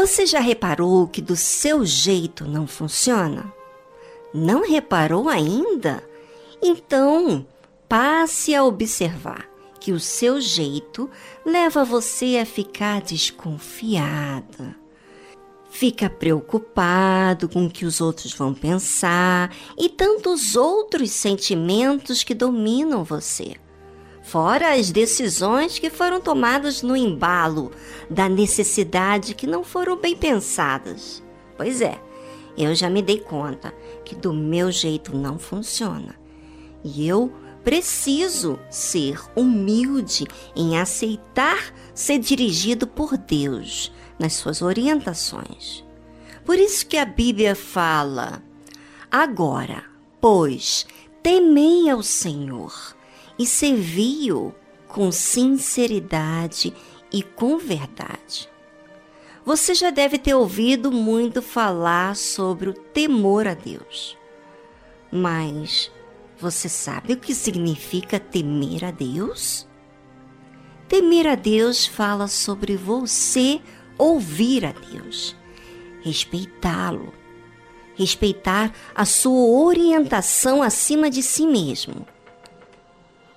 Você já reparou que do seu jeito não funciona? Não reparou ainda? Então, passe a observar que o seu jeito leva você a ficar desconfiada. Fica preocupado com o que os outros vão pensar e tantos outros sentimentos que dominam você. Fora as decisões que foram tomadas no embalo da necessidade que não foram bem pensadas. Pois é, eu já me dei conta que do meu jeito não funciona. E eu preciso ser humilde em aceitar ser dirigido por Deus nas suas orientações. Por isso que a Bíblia fala: Agora, pois, temei ao Senhor e servi-o com sinceridade e com verdade. Você já deve ter ouvido muito falar sobre o temor a Deus. Mas você sabe o que significa temer a Deus? Temer a Deus fala sobre você ouvir a Deus, respeitá-lo, respeitar a sua orientação acima de si mesmo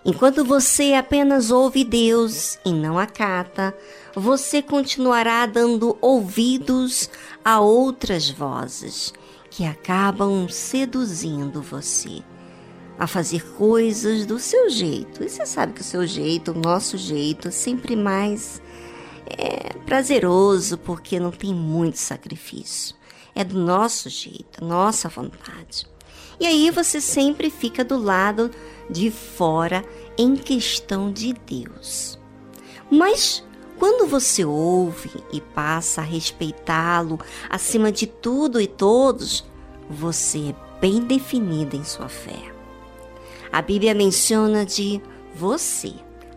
Enquanto você apenas ouve Deus e não acata, você continuará dando ouvidos a outras vozes que acabam seduzindo você a fazer coisas do seu jeito. E você sabe que o seu jeito, o nosso jeito, é sempre mais é, prazeroso porque não tem muito sacrifício. É do nosso jeito, nossa vontade. E aí você sempre fica do lado de fora em questão de Deus. Mas quando você ouve e passa a respeitá-lo acima de tudo e todos, você é bem definida em sua fé. A Bíblia menciona de você.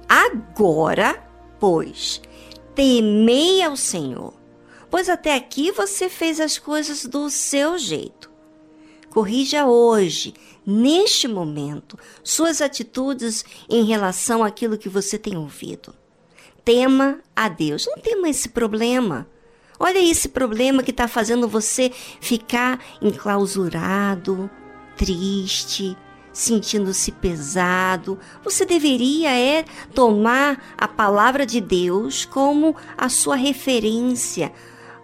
Agora, pois, temei ao Senhor, pois até aqui você fez as coisas do seu jeito. Corrija hoje, neste momento, suas atitudes em relação àquilo que você tem ouvido. Tema a Deus. Não tema esse problema. Olha esse problema que está fazendo você ficar enclausurado, triste, sentindo-se pesado. Você deveria é tomar a palavra de Deus como a sua referência,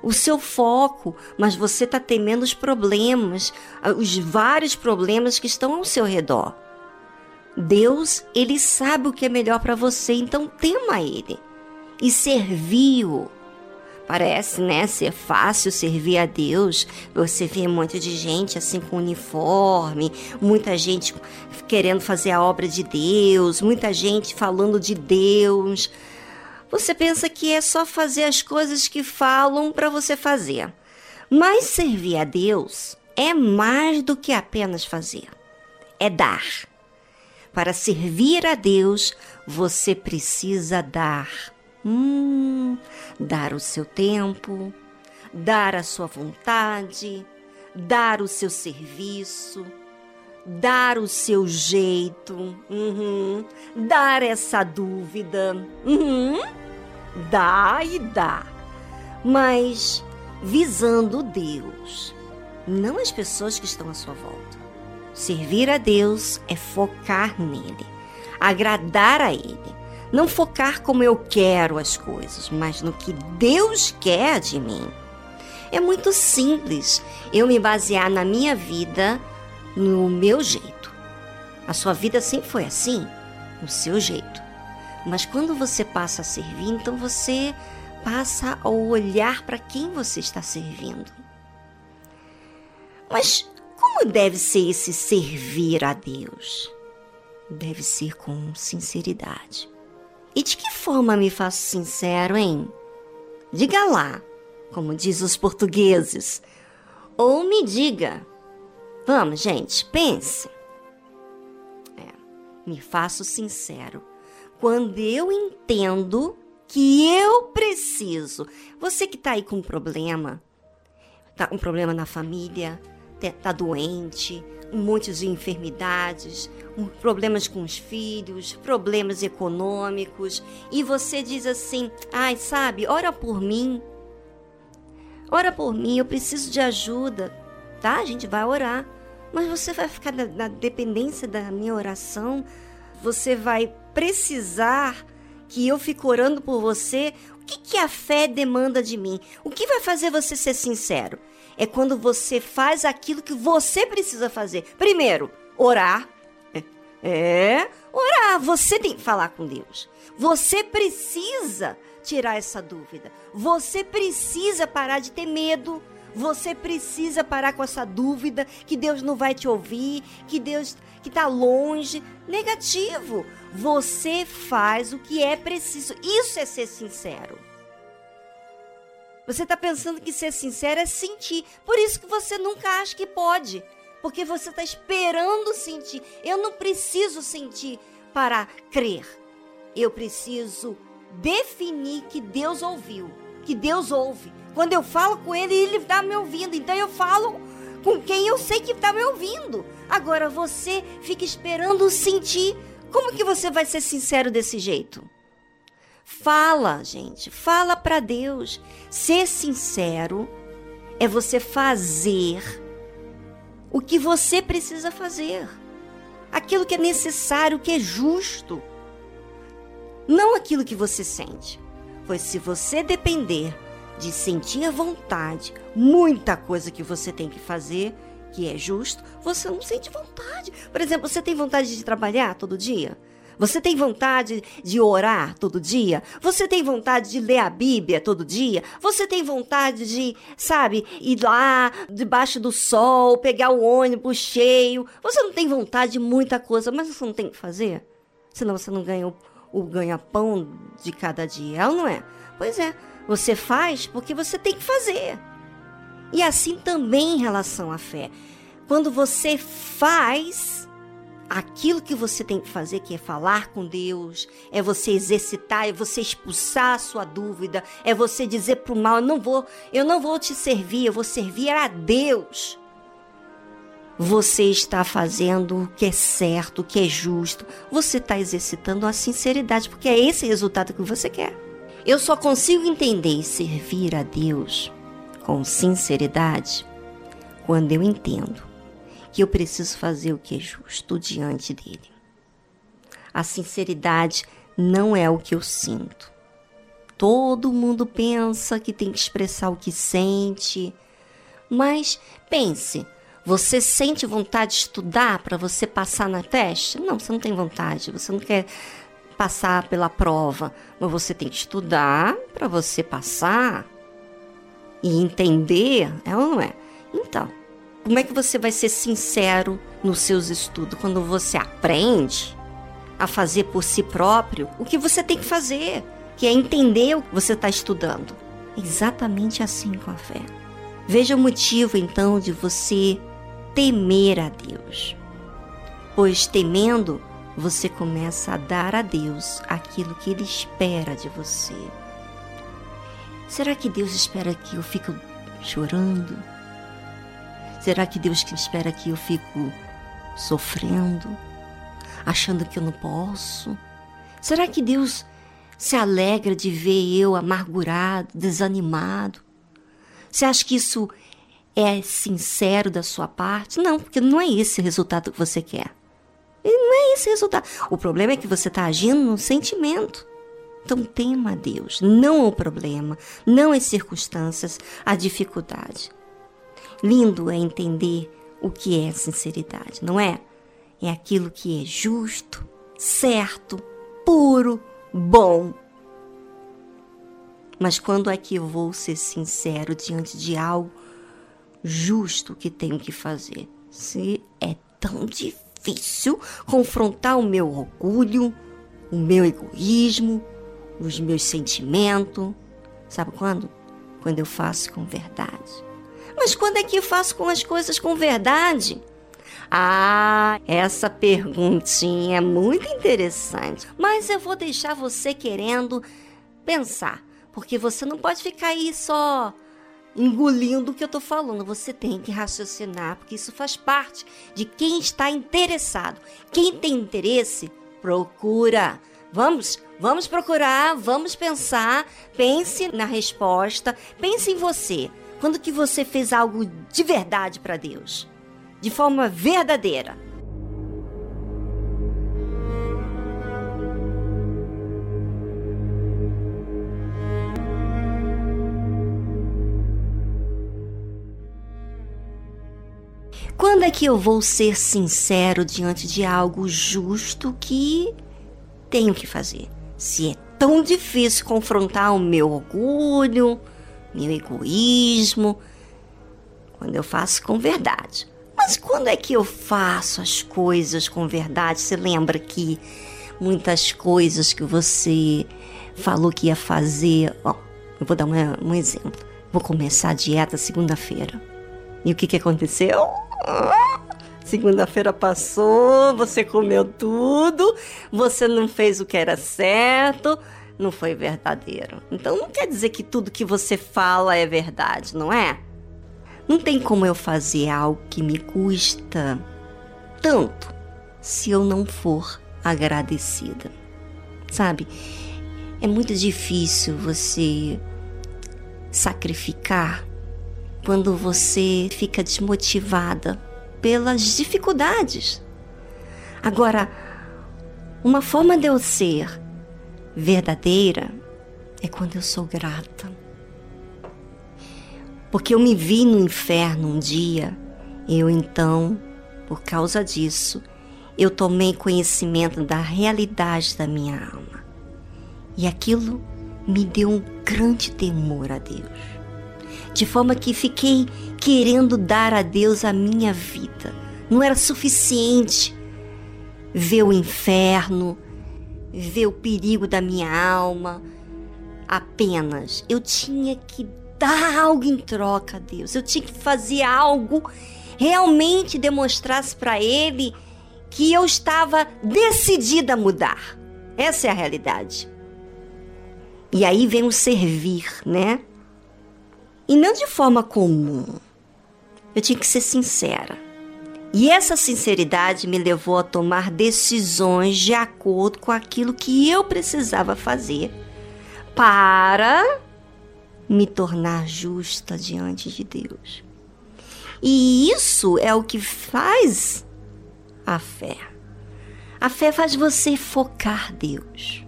o seu foco, mas você está temendo os problemas, os vários problemas que estão ao seu redor. Deus, ele sabe o que é melhor para você, então tema ele e servi-o. Parece, né, ser fácil servir a Deus. Você vê um monte de gente assim com uniforme, muita gente querendo fazer a obra de Deus, muita gente falando de Deus você pensa que é só fazer as coisas que falam para você fazer. Mas servir a Deus é mais do que apenas fazer. É dar. Para servir a Deus, você precisa dar. Hum, dar o seu tempo, dar a sua vontade, dar o seu serviço dar o seu jeito, uhum, dar essa dúvida, uhum, dá e dá, mas visando Deus, não as pessoas que estão à sua volta. Servir a Deus é focar nele, agradar a Ele. Não focar como eu quero as coisas, mas no que Deus quer de mim. É muito simples eu me basear na minha vida no meu jeito. A sua vida sempre foi assim, no seu jeito. Mas quando você passa a servir, então você passa a olhar para quem você está servindo. Mas como deve ser esse servir a Deus? Deve ser com sinceridade. E de que forma me faço sincero, hein? Diga lá, como diz os portugueses. Ou me diga, Vamos, gente, pense. É, me faço sincero. Quando eu entendo que eu preciso, você que está aí com um problema, tá um problema na família, tá doente, um monte de enfermidades, problemas com os filhos, problemas econômicos, e você diz assim: ai, sabe, ora por mim. ora por mim, eu preciso de ajuda, tá? A gente vai orar. Mas você vai ficar na, na dependência da minha oração? Você vai precisar que eu fique orando por você? O que, que a fé demanda de mim? O que vai fazer você ser sincero? É quando você faz aquilo que você precisa fazer. Primeiro, orar. É, orar. Você tem que falar com Deus. Você precisa tirar essa dúvida. Você precisa parar de ter medo. Você precisa parar com essa dúvida que Deus não vai te ouvir, que Deus que está longe. Negativo. Você faz o que é preciso. Isso é ser sincero. Você está pensando que ser sincero é sentir. Por isso que você nunca acha que pode. Porque você está esperando sentir. Eu não preciso sentir para crer. Eu preciso definir que Deus ouviu. Que Deus ouve. Quando eu falo com Ele, Ele está me ouvindo. Então eu falo com quem eu sei que está me ouvindo. Agora você fica esperando sentir. Como que você vai ser sincero desse jeito? Fala, gente, fala para Deus. Ser sincero é você fazer o que você precisa fazer. Aquilo que é necessário, que é justo. Não aquilo que você sente. Pois se você depender de sentir vontade, muita coisa que você tem que fazer, que é justo, você não sente vontade. Por exemplo, você tem vontade de trabalhar todo dia? Você tem vontade de orar todo dia? Você tem vontade de ler a Bíblia todo dia? Você tem vontade de, sabe, ir lá debaixo do sol, pegar o ônibus cheio? Você não tem vontade de muita coisa, mas você não tem que fazer? Senão você não ganha o, o ganha-pão de cada dia, não é? Pois é, você faz porque você tem que fazer. E assim também em relação à fé. Quando você faz aquilo que você tem que fazer, que é falar com Deus, é você exercitar, é você expulsar a sua dúvida, é você dizer para o mal, eu não vou, eu não vou te servir, eu vou servir a Deus. Você está fazendo o que é certo, o que é justo. Você está exercitando a sinceridade, porque é esse resultado que você quer. Eu só consigo entender e servir a Deus com sinceridade quando eu entendo que eu preciso fazer o que é justo diante dele. A sinceridade não é o que eu sinto. Todo mundo pensa que tem que expressar o que sente, mas pense, você sente vontade de estudar para você passar na teste? Não, você não tem vontade, você não quer passar pela prova, mas você tem que estudar para você passar e entender, é ou não é? Então, como é que você vai ser sincero nos seus estudos quando você aprende a fazer por si próprio o que você tem que fazer, que é entender o que você está estudando? Exatamente assim com a fé. Veja o motivo então de você temer a Deus. Pois temendo, você começa a dar a Deus aquilo que Ele espera de você. Será que Deus espera que eu fique chorando? Será que Deus espera que eu fico sofrendo, achando que eu não posso? Será que Deus se alegra de ver eu amargurado, desanimado? Você acha que isso é sincero da sua parte? Não, porque não é esse o resultado que você quer. E não é esse resultado. O problema é que você está agindo no sentimento. Então tema a Deus, não o problema, não as circunstâncias, a dificuldade. Lindo é entender o que é sinceridade, não é? É aquilo que é justo, certo, puro, bom. Mas quando é que eu vou ser sincero diante de algo justo que tenho que fazer? Se é tão difícil confrontar o meu orgulho, o meu egoísmo, os meus sentimentos. Sabe quando? Quando eu faço com verdade. Mas quando é que eu faço com as coisas com verdade? Ah, essa perguntinha é muito interessante. Mas eu vou deixar você querendo pensar, porque você não pode ficar aí só engolindo o que eu estou falando. Você tem que raciocinar, porque isso faz parte de quem está interessado. Quem tem interesse, procura. Vamos, vamos procurar, vamos pensar, pense na resposta, pense em você. Quando que você fez algo de verdade para Deus? De forma verdadeira? Quando é que eu vou ser sincero diante de algo justo que tenho que fazer? Se é tão difícil confrontar o meu orgulho, meu egoísmo, quando eu faço com verdade. Mas quando é que eu faço as coisas com verdade? Você lembra que muitas coisas que você falou que ia fazer. Ó, eu vou dar uma, um exemplo. Vou começar a dieta segunda-feira. E o que, que aconteceu? Segunda-feira passou, você comeu tudo, você não fez o que era certo, não foi verdadeiro. Então não quer dizer que tudo que você fala é verdade, não é? Não tem como eu fazer algo que me custa tanto se eu não for agradecida. Sabe? É muito difícil você sacrificar quando você fica desmotivada pelas dificuldades. Agora, uma forma de eu ser verdadeira é quando eu sou grata. Porque eu me vi no inferno um dia, eu então, por causa disso, eu tomei conhecimento da realidade da minha alma. E aquilo me deu um grande temor a Deus de forma que fiquei querendo dar a Deus a minha vida. Não era suficiente ver o inferno, ver o perigo da minha alma apenas. Eu tinha que dar algo em troca a Deus. Eu tinha que fazer algo realmente demonstrasse para Ele que eu estava decidida a mudar. Essa é a realidade. E aí vem o servir, né? E não de forma comum. Eu tinha que ser sincera. E essa sinceridade me levou a tomar decisões de acordo com aquilo que eu precisava fazer para me tornar justa diante de Deus. E isso é o que faz a fé. A fé faz você focar Deus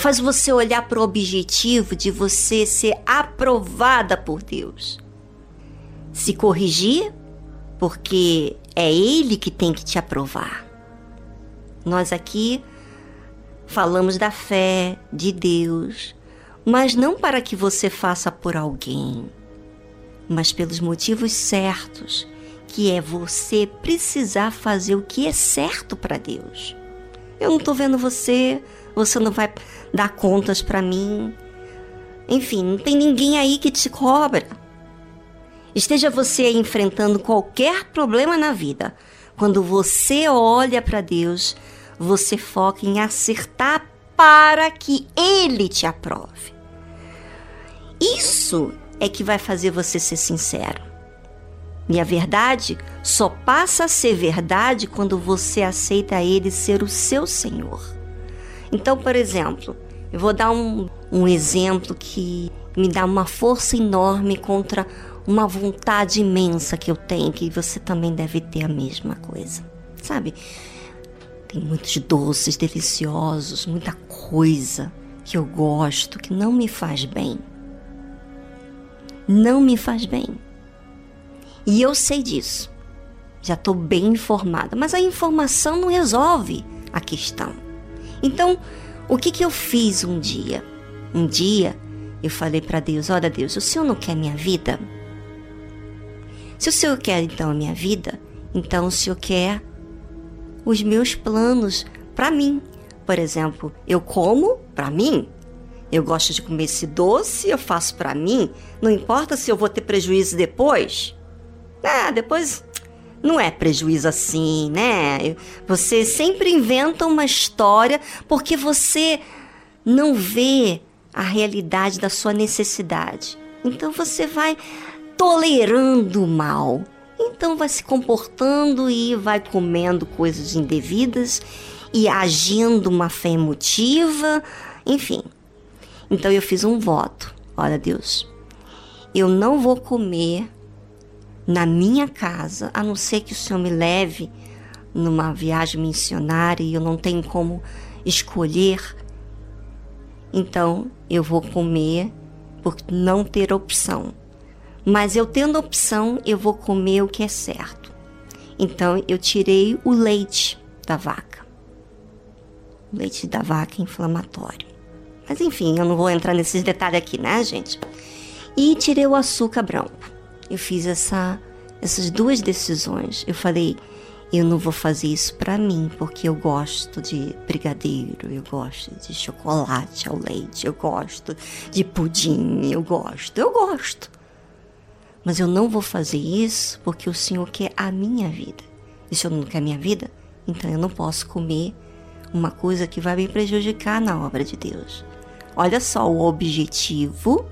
faz você olhar para o objetivo de você ser aprovada por Deus. Se corrigir, porque é Ele que tem que te aprovar. Nós aqui falamos da fé de Deus, mas não para que você faça por alguém, mas pelos motivos certos, que é você precisar fazer o que é certo para Deus. Eu não estou vendo você você não vai dar contas para mim. Enfim, não tem ninguém aí que te cobra. Esteja você enfrentando qualquer problema na vida, quando você olha para Deus, você foca em acertar para que Ele te aprove. Isso é que vai fazer você ser sincero. E a verdade só passa a ser verdade quando você aceita Ele ser o seu Senhor. Então, por exemplo, eu vou dar um, um exemplo que me dá uma força enorme contra uma vontade imensa que eu tenho, que você também deve ter a mesma coisa. Sabe? Tem muitos doces deliciosos, muita coisa que eu gosto que não me faz bem. Não me faz bem. E eu sei disso. Já estou bem informada. Mas a informação não resolve a questão. Então, o que, que eu fiz um dia? Um dia eu falei para Deus: Olha, Deus, o Senhor não quer minha vida? Se o Senhor quer então a minha vida, então o Senhor quer os meus planos para mim. Por exemplo, eu como para mim. Eu gosto de comer esse doce, eu faço para mim. Não importa se eu vou ter prejuízo depois. Ah, depois não é prejuízo assim, né? Você sempre inventa uma história porque você não vê a realidade da sua necessidade. Então você vai tolerando o mal. Então vai se comportando e vai comendo coisas indevidas e agindo uma fé emotiva, enfim. Então eu fiz um voto. Olha, Deus, eu não vou comer na minha casa, a não ser que o Senhor me leve numa viagem missionária e eu não tenho como escolher. Então, eu vou comer por não ter opção. Mas eu tendo opção, eu vou comer o que é certo. Então, eu tirei o leite da vaca. O leite da vaca é inflamatório. Mas enfim, eu não vou entrar nesses detalhes aqui, né, gente? E tirei o açúcar branco. Eu fiz essa, essas duas decisões. Eu falei, eu não vou fazer isso para mim, porque eu gosto de brigadeiro, eu gosto de chocolate ao leite, eu gosto de pudim, eu gosto, eu gosto. Mas eu não vou fazer isso porque o Senhor quer a minha vida. E se eu não quer a minha vida, então eu não posso comer uma coisa que vai me prejudicar na obra de Deus. Olha só o objetivo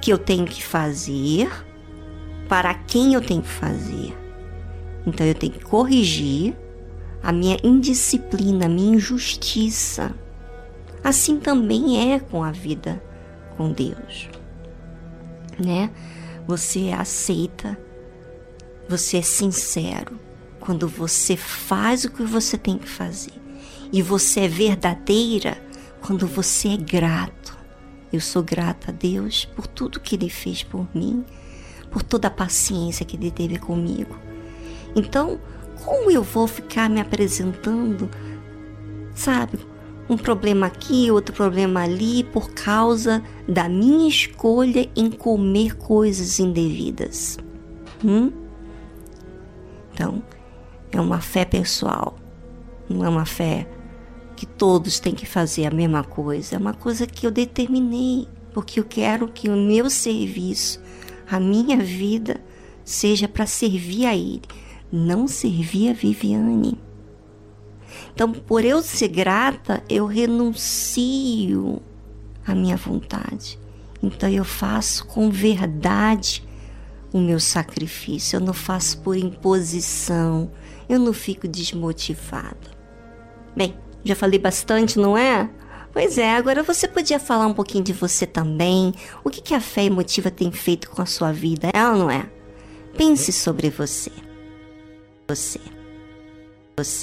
que eu tenho que fazer, para quem eu tenho que fazer. Então eu tenho que corrigir a minha indisciplina, a minha injustiça. Assim também é com a vida com Deus. Né? Você aceita, você é sincero quando você faz o que você tem que fazer. E você é verdadeira quando você é grato. Eu sou grata a Deus por tudo que Ele fez por mim, por toda a paciência que Ele teve comigo. Então, como eu vou ficar me apresentando, sabe, um problema aqui, outro problema ali, por causa da minha escolha em comer coisas indevidas? Hum? Então, é uma fé pessoal, não é uma fé que todos têm que fazer a mesma coisa. É uma coisa que eu determinei, porque eu quero que o meu serviço, a minha vida, seja para servir a Ele, não servir a Viviane. Então, por eu ser grata, eu renuncio à minha vontade. Então, eu faço com verdade o meu sacrifício. Eu não faço por imposição. Eu não fico desmotivada. Bem, já falei bastante, não é? Pois é, agora você podia falar um pouquinho de você também. O que, que a fé emotiva tem feito com a sua vida, é ou não é? Pense sobre você. Você. Você.